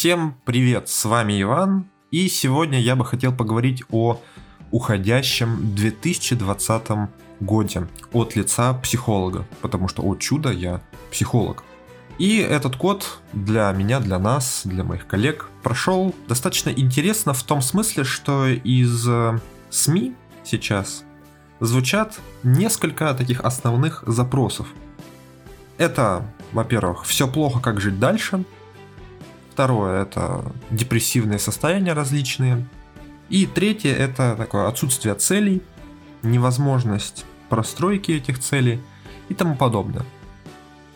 Всем привет, с вами Иван, и сегодня я бы хотел поговорить о уходящем 2020 годе от лица психолога, потому что, о чудо, я психолог. И этот год для меня, для нас, для моих коллег прошел достаточно интересно в том смысле, что из э, СМИ сейчас звучат несколько таких основных запросов. Это, во-первых, все плохо, как жить дальше – Второе – это депрессивные состояния различные. И третье – это такое отсутствие целей, невозможность простройки этих целей и тому подобное.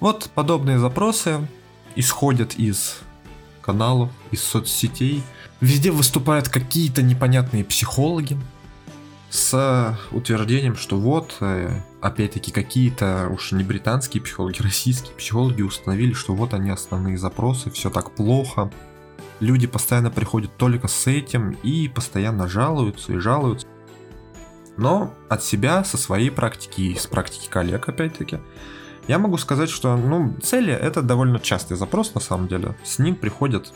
Вот подобные запросы исходят из каналов, из соцсетей. Везде выступают какие-то непонятные психологи, с утверждением, что вот, э, опять-таки, какие-то уж не британские психологи, российские психологи установили, что вот они основные запросы, все так плохо. Люди постоянно приходят только с этим и постоянно жалуются и жалуются. Но от себя, со своей практики и с практики коллег, опять-таки, я могу сказать, что ну, цели это довольно частый запрос на самом деле. С ним приходят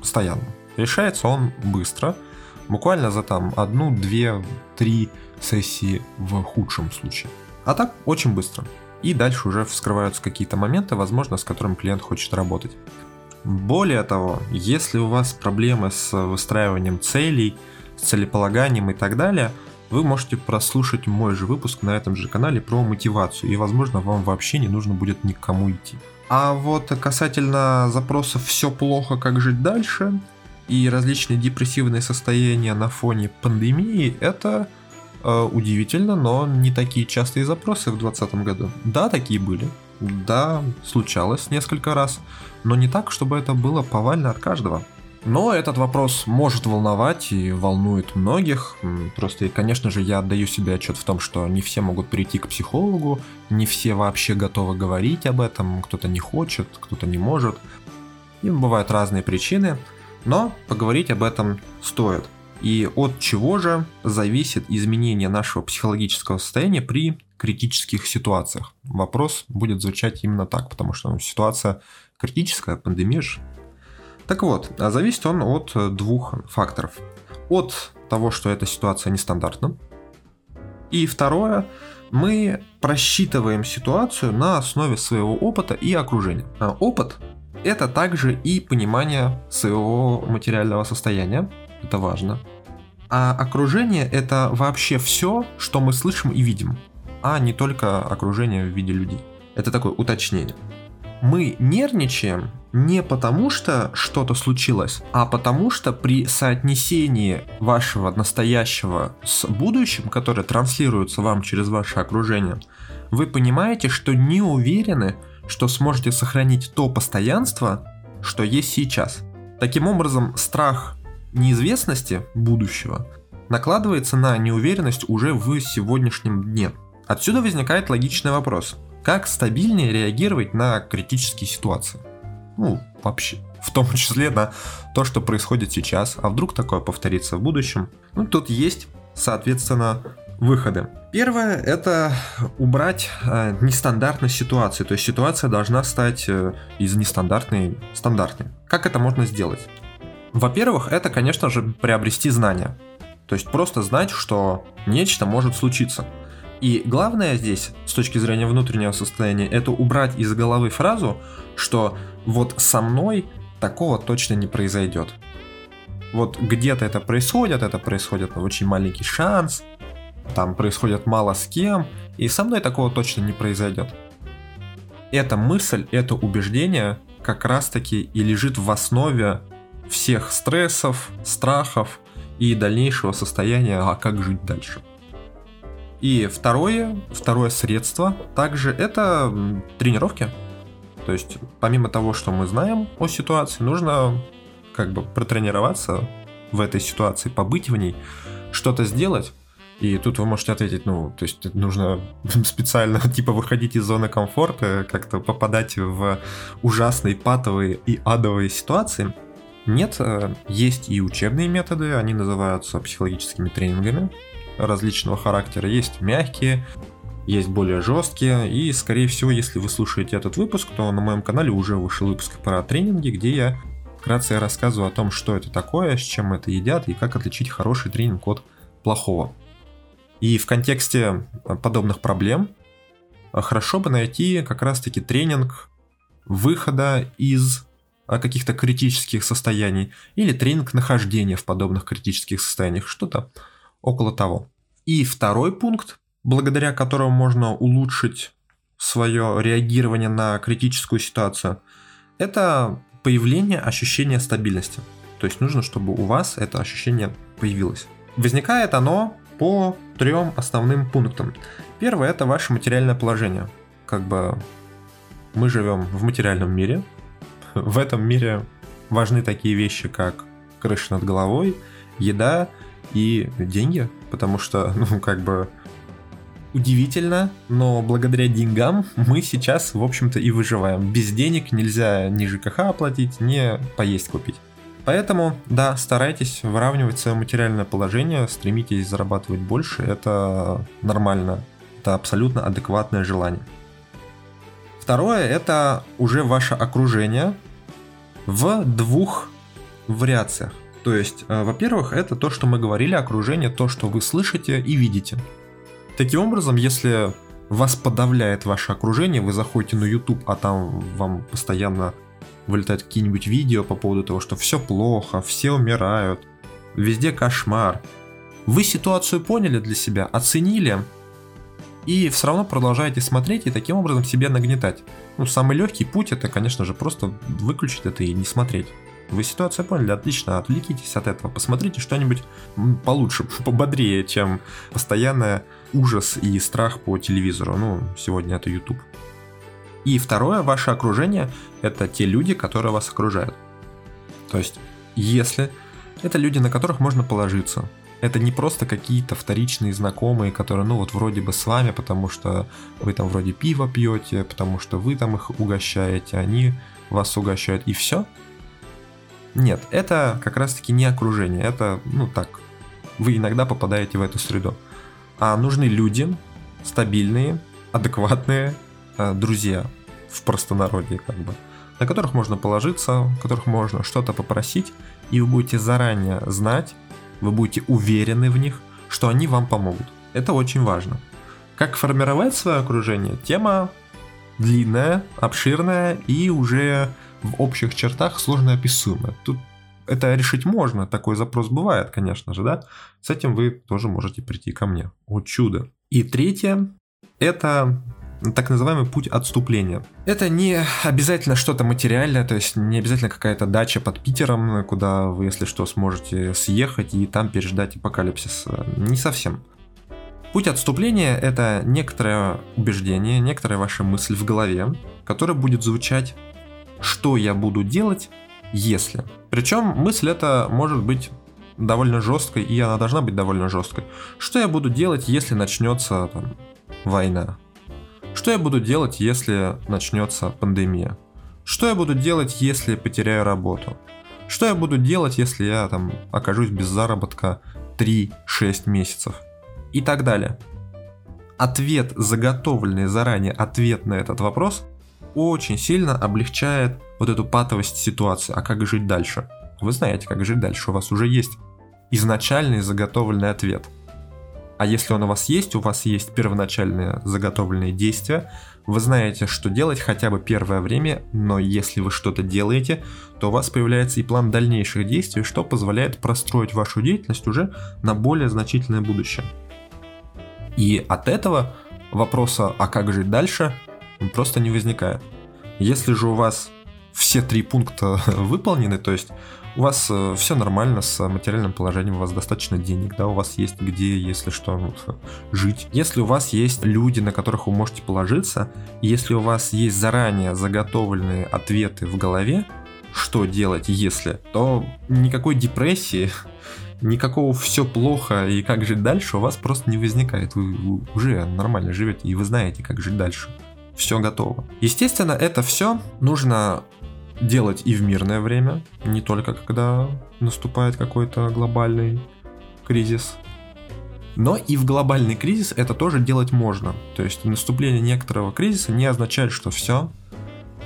постоянно. Решается он быстро – Буквально за там одну, две, три сессии в худшем случае. А так очень быстро. И дальше уже вскрываются какие-то моменты, возможно, с которым клиент хочет работать. Более того, если у вас проблемы с выстраиванием целей, с целеполаганием и так далее, вы можете прослушать мой же выпуск на этом же канале про мотивацию, и, возможно, вам вообще не нужно будет никому идти. А вот касательно запросов «все плохо, как жить дальше», и различные депрессивные состояния на фоне пандемии – это э, удивительно, но не такие частые запросы в 2020 году. Да, такие были. Да, случалось несколько раз, но не так, чтобы это было повально от каждого. Но этот вопрос может волновать и волнует многих. Просто, конечно же, я отдаю себе отчет в том, что не все могут прийти к психологу, не все вообще готовы говорить об этом, кто-то не хочет, кто-то не может. И бывают разные причины. Но поговорить об этом стоит. И от чего же зависит изменение нашего психологического состояния при критических ситуациях? Вопрос будет звучать именно так, потому что ну, ситуация критическая, пандемия же. Так вот, а зависит он от двух факторов. От того, что эта ситуация нестандартна. И второе, мы просчитываем ситуацию на основе своего опыта и окружения. А опыт это также и понимание своего материального состояния, это важно. А окружение это вообще все, что мы слышим и видим, а не только окружение в виде людей. Это такое уточнение. Мы нервничаем не потому, что что-то случилось, а потому что при соотнесении вашего настоящего с будущим, которое транслируется вам через ваше окружение, вы понимаете, что не уверены, что сможете сохранить то постоянство, что есть сейчас. Таким образом, страх неизвестности будущего накладывается на неуверенность уже в сегодняшнем дне. Отсюда возникает логичный вопрос. Как стабильнее реагировать на критические ситуации? Ну, вообще. В том числе на то, что происходит сейчас. А вдруг такое повторится в будущем? Ну, тут есть, соответственно, выходы. Первое – это убрать э, нестандартность ситуации, то есть ситуация должна стать э, из нестандартной стандартной. Как это можно сделать? Во-первых, это, конечно же, приобрести знания. То есть просто знать, что нечто может случиться. И главное здесь, с точки зрения внутреннего состояния, это убрать из головы фразу, что вот со мной такого точно не произойдет. Вот где-то это происходит, это происходит на очень маленький шанс, там происходит мало с кем, и со мной такого точно не произойдет. Эта мысль, это убеждение как раз таки и лежит в основе всех стрессов, страхов и дальнейшего состояния, а как жить дальше. И второе, второе средство также это тренировки. То есть помимо того, что мы знаем о ситуации, нужно как бы протренироваться в этой ситуации, побыть в ней, что-то сделать, и тут вы можете ответить, ну, то есть нужно специально, типа, выходить из зоны комфорта, как-то попадать в ужасные патовые и адовые ситуации. Нет, э, есть и учебные методы, они называются психологическими тренингами различного характера. Есть мягкие, есть более жесткие, и, скорее всего, если вы слушаете этот выпуск, то на моем канале уже вышел выпуск про тренинги, где я вкратце рассказываю о том, что это такое, с чем это едят и как отличить хороший тренинг от плохого. И в контексте подобных проблем хорошо бы найти как раз-таки тренинг выхода из каких-то критических состояний или тренинг нахождения в подобных критических состояниях, что-то около того. И второй пункт, благодаря которому можно улучшить свое реагирование на критическую ситуацию, это появление ощущения стабильности. То есть нужно, чтобы у вас это ощущение появилось. Возникает оно по трем основным пунктам. Первое это ваше материальное положение. Как бы мы живем в материальном мире. В этом мире важны такие вещи, как крыша над головой, еда и деньги, потому что, ну, как бы удивительно, но благодаря деньгам мы сейчас, в общем-то, и выживаем. Без денег нельзя ни ЖКХ оплатить, ни поесть купить. Поэтому, да, старайтесь выравнивать свое материальное положение, стремитесь зарабатывать больше, это нормально, это абсолютно адекватное желание. Второе, это уже ваше окружение в двух вариациях. То есть, э, во-первых, это то, что мы говорили, окружение, то, что вы слышите и видите. Таким образом, если вас подавляет ваше окружение, вы заходите на YouTube, а там вам постоянно вылетают какие-нибудь видео по поводу того, что все плохо, все умирают, везде кошмар. Вы ситуацию поняли для себя, оценили, и все равно продолжаете смотреть и таким образом себе нагнетать. Ну, самый легкий путь это, конечно же, просто выключить это и не смотреть. Вы ситуацию поняли, отлично, отвлекитесь от этого, посмотрите что-нибудь получше, пободрее, чем постоянное ужас и страх по телевизору. Ну, сегодня это YouTube. И второе, ваше окружение – это те люди, которые вас окружают. То есть, если это люди, на которых можно положиться, это не просто какие-то вторичные знакомые, которые, ну вот вроде бы с вами, потому что вы там вроде пиво пьете, потому что вы там их угощаете, они вас угощают, и все. Нет, это как раз-таки не окружение, это, ну так, вы иногда попадаете в эту среду. А нужны люди, стабильные, адекватные друзья в простонародье, как бы, на которых можно положиться, которых можно что-то попросить, и вы будете заранее знать, вы будете уверены в них, что они вам помогут. Это очень важно. Как формировать свое окружение? Тема длинная, обширная и уже в общих чертах сложно описуемая. Тут это решить можно, такой запрос бывает, конечно же, да. С этим вы тоже можете прийти ко мне. О чудо. И третье, это так называемый путь отступления. Это не обязательно что-то материальное, то есть не обязательно какая-то дача под Питером, куда вы, если что, сможете съехать и там переждать апокалипсис. Не совсем. Путь отступления – это некоторое убеждение, некоторая ваша мысль в голове, которая будет звучать «что я буду делать, если?». Причем мысль эта может быть довольно жесткой, и она должна быть довольно жесткой. Что я буду делать, если начнется там, война? Что я буду делать, если начнется пандемия? Что я буду делать, если потеряю работу? Что я буду делать, если я там окажусь без заработка 3-6 месяцев? И так далее. Ответ, заготовленный заранее ответ на этот вопрос, очень сильно облегчает вот эту патовость ситуации. А как жить дальше? Вы знаете, как жить дальше. У вас уже есть изначальный заготовленный ответ – а если он у вас есть, у вас есть первоначальные заготовленные действия, вы знаете, что делать хотя бы первое время, но если вы что-то делаете, то у вас появляется и план дальнейших действий, что позволяет простроить вашу деятельность уже на более значительное будущее. И от этого вопроса, а как жить дальше, просто не возникает. Если же у вас все три пункта выполнены, то есть у вас э, все нормально с материальным положением, у вас достаточно денег, да, у вас есть где, если что, жить. Если у вас есть люди, на которых вы можете положиться, если у вас есть заранее заготовленные ответы в голове, что делать, если, то никакой депрессии, никакого все плохо и как жить дальше у вас просто не возникает. Вы уже нормально живете и вы знаете, как жить дальше. Все готово. Естественно, это все нужно делать и в мирное время, не только когда наступает какой-то глобальный кризис. Но и в глобальный кризис это тоже делать можно. То есть наступление некоторого кризиса не означает, что все,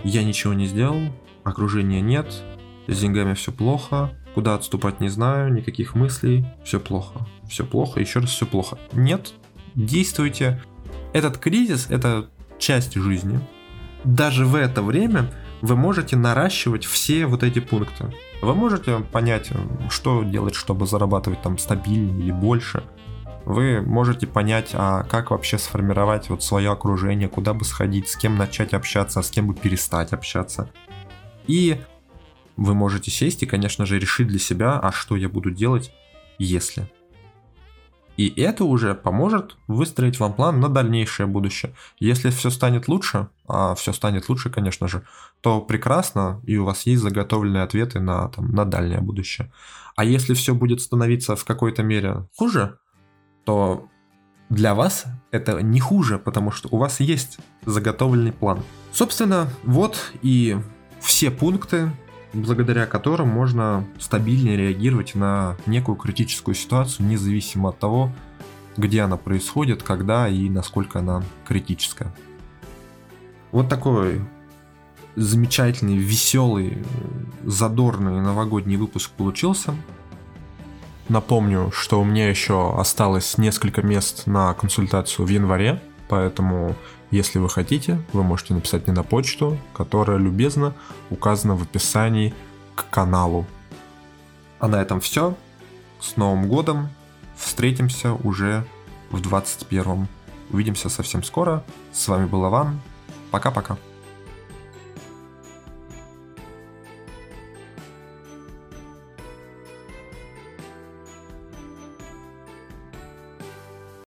я ничего не сделал, окружения нет, с деньгами все плохо, куда отступать не знаю, никаких мыслей, все плохо, все плохо, еще раз все плохо. Нет, действуйте. Этот кризис – это часть жизни. Даже в это время вы можете наращивать все вот эти пункты. Вы можете понять, что делать, чтобы зарабатывать там стабильнее или больше. Вы можете понять, а как вообще сформировать вот свое окружение, куда бы сходить, с кем начать общаться, а с кем бы перестать общаться. И вы можете сесть и, конечно же, решить для себя, а что я буду делать, если. И это уже поможет выстроить вам план на дальнейшее будущее. Если все станет лучше, а все станет лучше, конечно же, то прекрасно, и у вас есть заготовленные ответы на, там, на дальнее будущее. А если все будет становиться в какой-то мере хуже, то для вас это не хуже, потому что у вас есть заготовленный план. Собственно, вот и все пункты, благодаря которым можно стабильнее реагировать на некую критическую ситуацию, независимо от того, где она происходит, когда и насколько она критическая. Вот такой замечательный, веселый, задорный новогодний выпуск получился. Напомню, что у меня еще осталось несколько мест на консультацию в январе, поэтому если вы хотите, вы можете написать мне на почту, которая любезно указана в описании к каналу. А на этом все. С Новым годом. Встретимся уже в 21 Увидимся совсем скоро. С вами был Иван. Пока-пока.